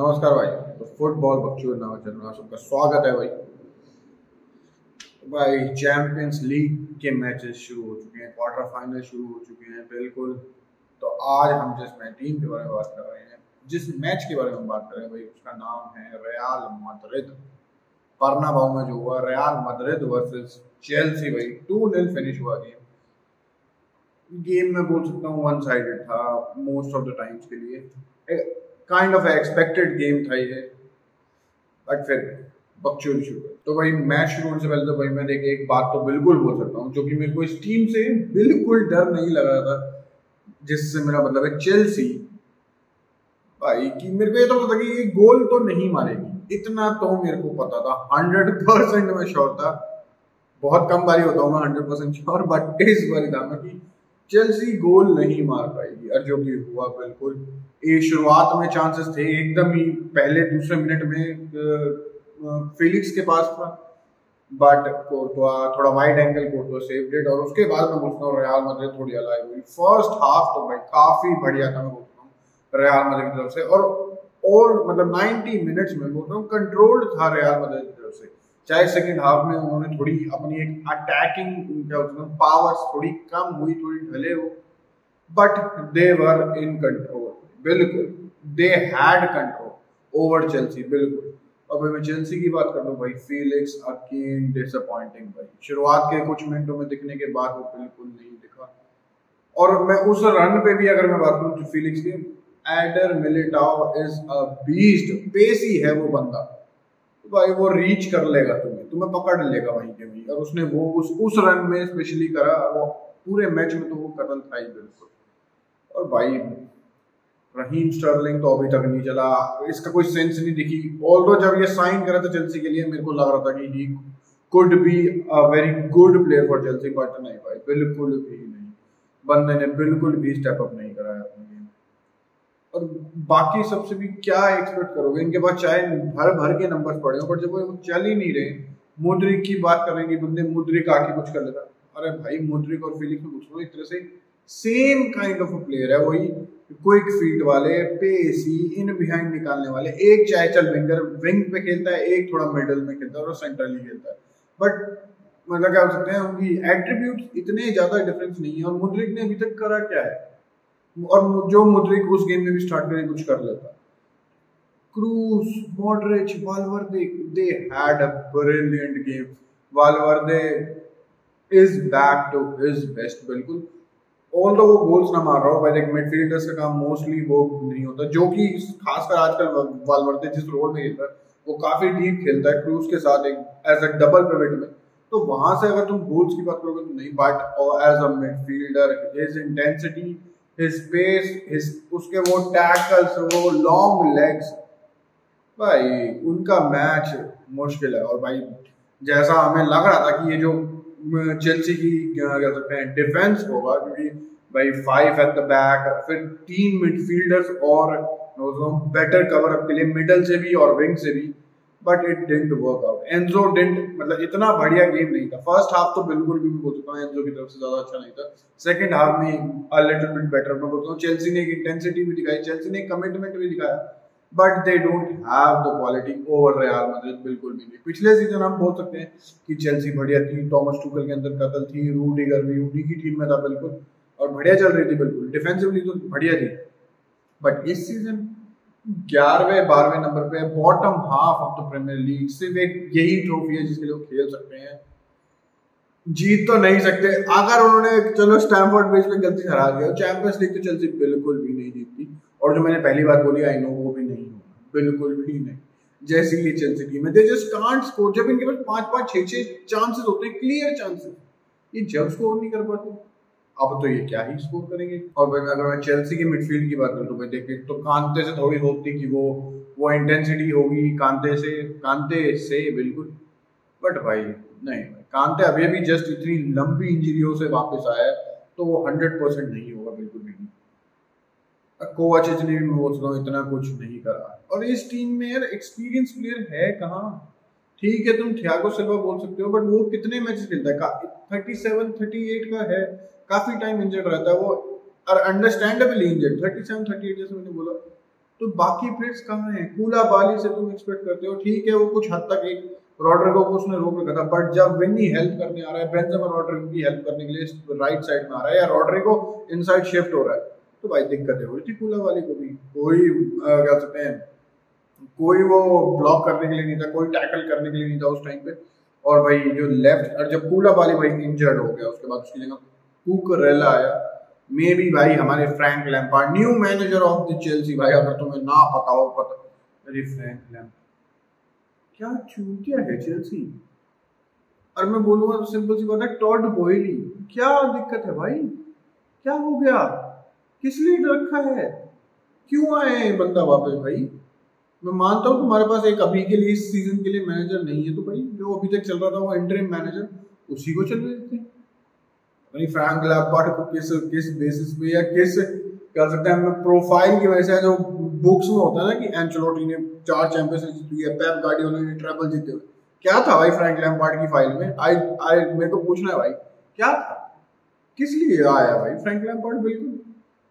नमस्कार भाई। तो फुटबॉल बक्चूर नाम चैनल में। सबका स्वागत है भाई। भाई चैंपियंस लीग के मैचेस शुरू हो चुके हैं क्वार्टर फाइनल शुरू हो चुके हैं, बिल्कुल। तो आज हम जिस टीम के बारे में बात कर रहे हैं, जिस मैच के बारे में बात कर रहे हैं भाई, उसका नाम है रियाल मदरिद परनाबाउ में जो हुआ रियाल मदरिद वर्सेस चेल्सी भाई टू नील फिनिश हुआ गेम गेम में बोल सकता हूँ वन साइडेड था मोस्ट ऑफ़ द टाइम्स के लिए। काइंड ऑफ़ एक्सपेक्टेड गेम था ये। बट फिर बकचोदी शुरू तो भाई मैच शुरू होने से पहले तो भाई मैं देखिए एक बात तो बिल्कुल बोल सकता हूँ, जो कि मेरे को इस टीम से बिल्कुल डर नहीं लग रहा था, जिससे मेरा मतलब है चेल्सी भाई कि मेरे को ये तो पता कि ये गोल तो नहीं मारेगी। इतना तो मेरे को पता था हंड्रेड परसेंट मैं श्योर था। बहुत कम बारी होता हूँ मैं हंड्रेड परसेंट श्योर बट इस बारी था मैं कि चेल्सी गोल नहीं मार पाएगी। और जो कि हुआ, बिल्कुल। ये शुरुआत में चांसेस थे, एकदम ही पहले, दूसरे मिनट में फिलिक्स के पास था। बट कोर्टवा थोड़ा wide angle Courtois save did और उसके बाद मैं बोलता हूँ रियाल मदरिद थोड़ी अलाइव हुई। फ़र्स्ट हाफ़ तो भाई काफ़ी बढ़िया था, मैं बोलता हूँ रियाल मदरिद की तरफ़ से। और और मतलब 90 मिनट्स में बोलता हूँ कंट्रोल्ड था रियाल मदरिद की तरफ़ से। चाहे सेकंड हाफ़ में उन्होंने थोड़ी अपनी एक अटैकिंग क्या पावर्स थोड़ी कम हुई, थोड़ी ढले हो but they were in control बिल्कुल they had control over Chelsea बिल्कुल। अब मैं चेल्सी की बात कर लूँ भाई फीलिक्स अगेन डिसअपॉइंटिंग भाई। शुरुआत के कुछ मिनटों में दिखने के बाद वो बिल्कुल नहीं दिखा। और मैं उस रन पे भी अगर मैं बात करूँ तो फीलिक्स की Eder Militao is a beast pacey है वो बंदा। भाई वो रीच कर लेगा तुम्हें तुम्हें पकड़ लेगा वहीं के वहीं और उसने वो उस उस रन में स्पेशली करा और वो पूरे मैच में तो वो कतल था ही बिल्कुल। और भाई, रहीम स्टर्लिंग तो अभी तक नहीं चला। इसका कोई सेंस नहीं दिखी। ऑल दो जब ये साइन करा था चेल्सी के लिए, मेरे को लग रहा था कि he could be a very good player for Chelsea but नहीं भाई, बिल्कुल भी नहीं। बंदे ने बिल्कुल भी स्टेप अप नहीं कराया अपने। और बाकी सबसे भी क्या एक्सपेक्ट करोगे? इनके पास चाहे भर भर के नंबर पड़े हो बट जब वो चल ही नहीं रहे, मुद्रिक की बात करेंगे बंदे मुद्रिक आके कुछ कर लेता। अरे भाई, मुद्रिक और फिलिप में लो एक तरह से सेम काइंड ऑफ़ प्लेयर है वही। क्विक फीट वाले, पेसी, इन बिहाइंड निकालने वाले, एक चाहे चल विंगर विंग पे खेलता है, एक थोड़ा मिडल में खेलता है और सेंट्रली खेलता है। बट मतलब क्या हो सकते हैं, उनकी एट्रीब्यूट इतने ज़्यादा डिफरेंस नहीं है और मुद्रिक ने अभी तक करा क्या है? और जो मुद्रिक उस गेम में भी स्टार्ट करके कुछ कर लेता। Kroos Modric Valverde they had a brilliant game Valverde is back to his best बिल्कुल। ऑल वो गोल्स ना मार रहा हो भाई मिडफील्डर्स का काम मोस्टली वो नहीं होता, जो कि खासकर आजकल वालवर्दे जिस रोल में खेलता है, वो काफ़ी डीप खेलता है। क्रूज के साथ एक एज अ डबल पिवट में। तो वहाँ से अगर तुम गोल्स की बात करोगे तो नहीं but as a midfielder his intensity his space his उसके वो टैकल्स वो लॉन्ग लेग्स भाई, उनका मैच मुश्किल है। और भाई, जैसा हमें लग रहा था कि ये जो चेल्सी की, क्या कह सकते हैं डिफेंस होगा, क्योंकि भाई फाइव एट द बैक फिर तीन मिडफील्डर्स और बेटर कवर अप के लिए मिडल से भी और विंग से भी but it didn't work out Enzo didn't मतलब इतना बढ़िया गेम नहीं था। फ़र्स्ट हाफ़ तो बिल्कुल भी मैं बोल सकता हूँ एनजो की तरफ़ से ज़्यादा अच्छा नहीं था। सेकंड हाफ़ में अ लिटिल बिट बेटर मैं बोलता हूँ। चेल्सी ने एक इंटेंसिटी भी दिखाई चेल्सी ने कमिटमेंट भी दिखाया। But they don't have the quality over Real Madrid बिल्कुल भी नहीं। पिछले सीज़न हम बोल सकते हैं कि चेल्सी बढ़िया थी टॉमस टूकल के अंदर कतल थी रूडीगर भी उन्हीं की टीम में था बिल्कुल। और बढ़िया चल रही थी बिल्कुल। डिफेंसिवली तो बढ़िया थी। बट इस सीज़न ग्यारहवें, बारहवें नंबर पे bottom half of the Premier League सिर्फ़ एक यही ट्रॉफी है जिसके लोग खेल सकते हैं। जीत तो नहीं सकते। अगर उन्होंने, चलो स्टैमफोर्ड ब्रिज में गलती हरा दिया चैंपियंस लीग तो चलती बिल्कुल भी नहीं जीतती। और जो मैंने पहली बार बोली आई नो वो भी नहीं होगा। बिल्कुल भी नहीं। जैसी है दे जस्ट कांट स्कोर जब इनके पास पाँच पाँच छह छह चांसेस होते हैं क्लियर चांसेस ये जब स्कोर नहीं कर पाते। अब तो ये क्या ही स्कोर करेंगे? और अगर मैं चेल्सी की मिडफील्ड की बात करूँ तो भाई देखिए तो कांते से थोड़ी होती कि वो वो इंटेंसिटी होगी कांते से कांते से, बिल्कुल। बट भाई, नहीं, भाई कांते अभी अभी जस्ट इतनी लंबी इंजरियों से वापस आया है तो वो हंड्रेड परसेंट नहीं होगा, बिल्कुल भी नहीं। कोवाचिच ने भी मैं रहा हूँ, इतना कुछ नहीं करा। और इस टीम में यार एक्सपीरियंस प्लेयर है कहाँ? ठीक है, तुम थियागो सिल्वा बोल सकते हो बट वो कितने मैचेस खेलता है? थर्टी सेवन थर्टी एट का है। काफ़ी टाइम इंजर्ड रहता है, वो और understandably injured thirty seven thirty eight जैसे मैंने बोला। तो बाकी प्लेयर्स कहाँ हैं? कूला बाली से तुम एक्सपेक्ट करते हो। ठीक है, वो कुछ हद तक एक रॉड्रिगो को उसने रोक रखा था बट जब विनी हेल्प करने आ रहा है बेंजामिन रॉड्रिगो की हेल्प करने के लिए राइट साइड में आ रहा है, या रॉड्रिगो इनसाइड शिफ्ट हो रहा है तो भाई दिक्कतें हो। रही थी कूला वाली को भी कोई क्या कहते हैं, कोई वो ब्लॉक करने के लिए नहीं था, कोई टैकल करने के लिए नहीं था उस टाइम पे। और भाई जो लेफ़्ट और जब कूला वाली भाई इंजर्ड हो गया, उसके बाद उसकी जगह कुकरेला आया। मे बी भाई, हमारे Frank Lampard new manager of the Chelsea भाई, अगर तुम्हें ना पता हो, पता अरे फ्रैंक लैम्पार्ड। क्या चूतिया है चेल्सी और मैं बोलूँगा तो सिंपल सी बात है टॉड बोयली क्या दिक्कत है भाई? क्या हो गया? किस लिए रखा है? क्यों आए हैं बंदा वापस भाई? मैं मानता हूँ तुम्हारे पास एक अभी के लिए, इस सीज़न के लिए मैनेजर नहीं है तो भाई, जो अभी तक चल रहा था वो इंटरिम मैनेजर उसी को चल रहे थे भाई फ्रैंक लैम्पार्ड को किस किस बेसिस पे या किस कह सकते हैं प्रोफ़ाइल की वजह से जो बुक्स में होता है ना कि एंचलोटी ने चार चैंपियंस लीग जीती है पेप गार्डियोला ने ट्रिपल जीते हुए। क्या था भाई फ्रैंक लैम्पार्ड की फ़ाइल में? आई आई मेरे को पूछना है भाई, क्या था? किस लिए आया भाई फ्रैंक लैम्पार्ड बिल्कुल।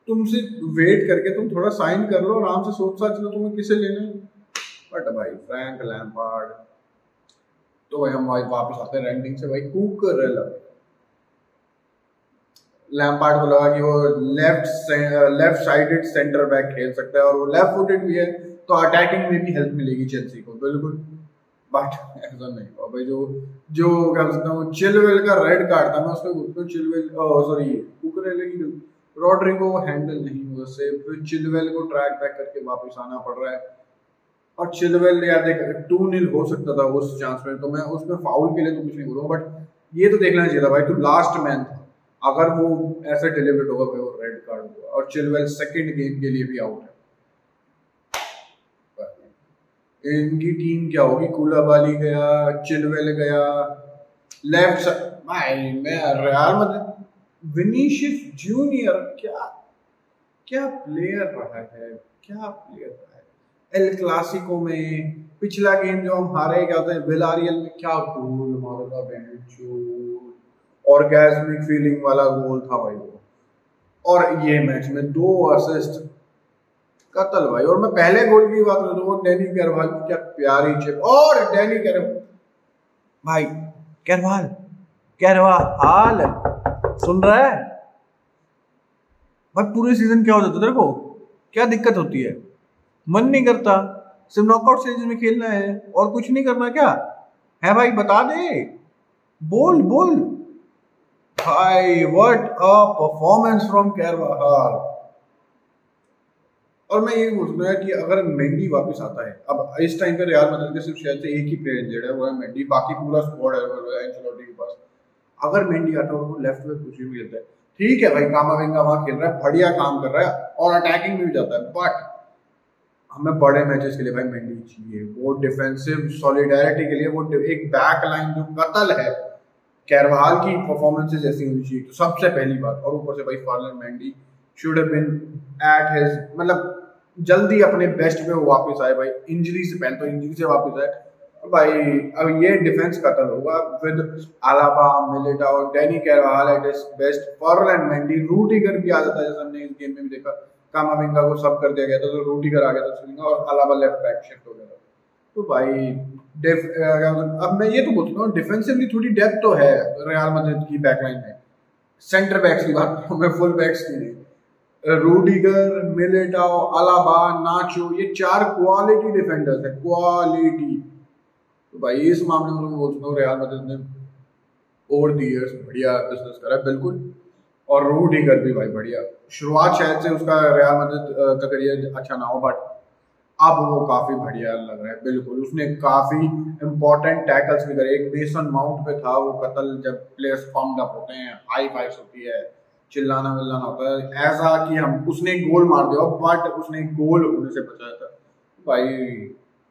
तुमसे वेट करके तुम थोड़ा साइन कर लो, आराम से सोच सा चलो तुम्हें किसे लेना है। बट भाई फ्रैंक लैम्पार्ड तो भाई हम भाई वापस आते हैं रैंकिंग से। भाई कुक रेला लैम्पार्ड को लगा कि वो left left sided centre back खेल सकता है और वो लेफ़्ट फुटेड भी है तो अटैकिंग में भी हेल्प मिलेगी चेल्सी को, बिल्कुल। बट ऐसा नहीं हुआ भाई, जो जो क्या सकता हूँ चिलवेल का रेड कार्ड था मैं उसमें उसमें चिलवेल सॉरी कुकरेले की रॉड्रिगो हैंडल नहीं हुआ से फिर चिलवेल को ट्रैक बैक करके वापस आना पड़ रहा है। और चिलवेल यार देख टू नील हो सकता था उस चांस में तो मैं उसमें फाउल के लिए तो कुछ नहीं बोलूँगा बट ये तो देखना चाहिए था भाई, तू लास्ट मैन था। अगर वो ऐसे डिलीवर्ड होगा, भाई, वो रेड कार्ड होगा। और चिलवेल सेकंड गेम के लिए भी आउट है। इनकी टीम क्या होगी? कुलाबाली गया चिलवेल गया लेफ़्ट भाई, मैं रियल मतलब विनीशियस जूनियर क्या क्या प्लेयर रहा है? क्या प्लेयर रहा है? एल क्लासिको में पिछला गेम जो हम हारे, क्या होते हैं विलारियल में क्या गोल मारा था ऑर्गेजमिक फीलिंग वाला गोल था भाई वो। और ये मैच में दो असिस्ट कतल भाई। और मैं पहले गोल की बात करूँ वो डैनी करवाल क्या प्यारी चिप और डैनी कर भाई करवाल करवाल हाल। सुन रहा है? भाई, पूरे सीज़न क्या हो जाता तेरे को क्या दिक्कत होती है? मन नहीं करता। सिर्फ़ नॉकआउट स्टेज में खेलना है और कुछ नहीं करना क्या? है भाई, बता दे। बोल बोल। भाई what a performance from Carvajal और मैं ये बोल रहा कि अगर मेंडी वापस आता है, अब इस टाइम पे रियाल मैड्रिड के सिर्फ़ शायद से एक ही प्लेयर इंजर्ड है, वो है मेंडी बाकी पूरा स्क्वाड है एंचेलोटी के पास। अगर मेंडी आता है, वो लेफ़्ट में कुछ भी मिलता है। ठीक है भाई कामाविंगा वहाँ खेल रहा है, बढ़िया काम कर रहा है, और अटैकिंग भी जाता है बट हमें बड़े मैचेस के लिए भाई मेंडी चाहिए। वो डिफेंसिव सॉलिडारिटी के लिए, वो एक बैक लाइन जो कतल है कैरवाल की परफॉर्मेंसेज ऐसी होनी चाहिए तो सबसे पहली बात, और ऊपर से भाई Ferland Mendy should been at his मतलब जल्दी अपने बेस्ट में वो वापस आए भाई इंजरी से पहले तो इंजरी से वापस आए। भाई, अब ये डिफेंस कतल होगा विद अलाबा मिलिटा और Dani Carvajal at his best for all and Mendy Rudiger भी आ जाता है, जैसे हमने इस गेम में भी देखा। कामाविंगा को सब कर दिया गया था तो रूटीगर आ गया था, और अलाबा लेफ़्ट बैक शिफ्ट हो गया था। तो भाई अब मैं ये तो बोलता हूँ डिफेंसिवली थोड़ी डेप्थ तो है रियाल मैड्रिड की बैकलाइन में। सेंटर बैक्स की बात करूँ, मैं फुल बैक्स की नहीं रूडिगर मिलेटाओ अलाबा नाचो ये चार क्वालिटी डिफेंडर्स है क्वालिटी तो भाई इस मामले में मैं बोलता हूँ रियाल मैड्रिड ने ओवर द इयर्स बढ़िया बिज़नेस करा बिल्कुल। और रूडिगर भी भाई बढ़िया। शुरुआत शायद से उसका रियाल मैड्रिड का करियर अच्छा ना हो बट अब वो काफ़ी बढ़िया लग रहा है, बिल्कुल। उसने काफ़ी इंपॉर्टेंट टैकल्स भी करे। एक बेसन माउंट पे था, वो कतल जब प्लेयर्स फॉर्म अप होते हैं हाई फाइव होती है, चिल्लाना विल्लाना होता है, ऐसा कि हम, उसने गोल मार दिया बट उसने गोल होने से बचाया था। भाई,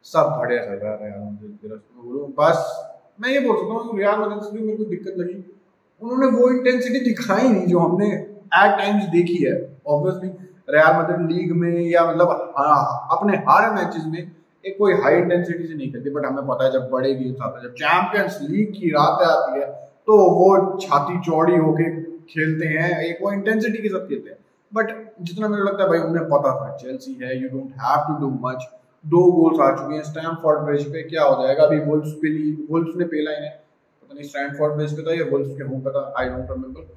सब बढ़िया चल रहा है, यार बस, मैं ये बोल सकता हूँ रियाल मैड्रिड से मेरे को दिक्कत लगी। उन्होंने वो इंटेंसिटी दिखाई नहीं, जो हमने एट टाइम्स देखी है। ऑब्वियसली रियाल मैड्रिड लीग में या मतलब हाँ, अपने हर मैचेस में एक कोई हाई इंटेंसिटी से नहीं खेलती बट हमें पता है जब बड़े गेम्स आते हैं जब चैंपियंस लीग की रात आती है तो वो छाती चौड़ी होके खेलते हैं एक वो इंटेंसिटी के साथ खेलते हैं। बट जितना मुझे लगता है भाई उन्हें पता था चेल्सी है you don't have to do much दो गोल्स आ चुके हैं स्टैमफोर्ड ब्रिज पे क्या हो जाएगा? अभी वुल्फ्स पे ली वुल्फ्स ने पेला इन्हें पता नहीं स्टैमफोर्ड ब्रिज पे था या वुल्फ्स के होम पे था आई डोंट रिमेंबर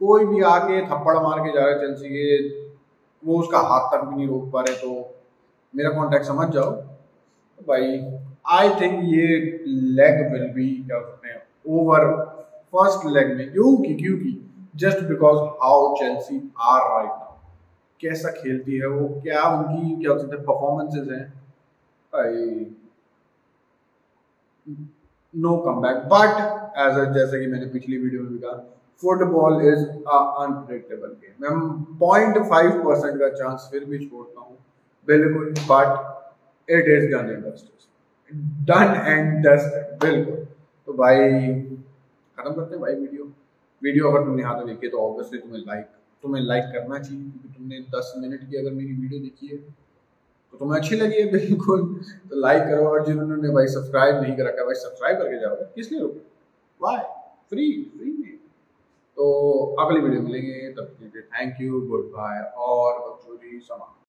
कोई भी आके थप्पड़ मार के जा रहा है चेल्सी के वो उसका हाथ तक भी नहीं रोक पा रहे तो मेरा कॉन्टेक्ट समझ जाओ। तो भाई आई थिंक ये leg will be over first leg में क्योंकि क्योंकि just because how Chelsea are right now कैसा खेलती है वो, क्या उनकी, क्या कहते हैं परफॉर्मेंसेज हैं? भाई no come back but as जैसे कि मैंने पिछली वीडियो में भी कहा फुटबॉल इज़ अनप्रिडिक्टेबल गेम मैं पॉइंट फाइव परसेंट का चांस फिर भी छोड़ता हूँ। बिल्कुल but it is done and done and dusted बिल्कुल। तो भाई, खत्म करते हैं भाई वीडियो वीडियो अगर तुमने यहाँ तक देखी तो ऑब्वियसली तुम्हें लाइक तुम्हें लाइक करना चाहिए, क्योंकि तुमने दस मिनट की अगर मेरी वीडियो देखी है तो तुम्हें अच्छी लगी है, बिल्कुल। तो लाइक करो और जिन्होंने भाई सब्सक्राइब नहीं कर रखा भाई सब्सक्राइब करके जाओ किस लिए रुको? वाई फ्री फ्री में। तो अगली वीडियो मिलेंगे तब के लिए थैंक यू गुड बाय और बकचोदी समाप्त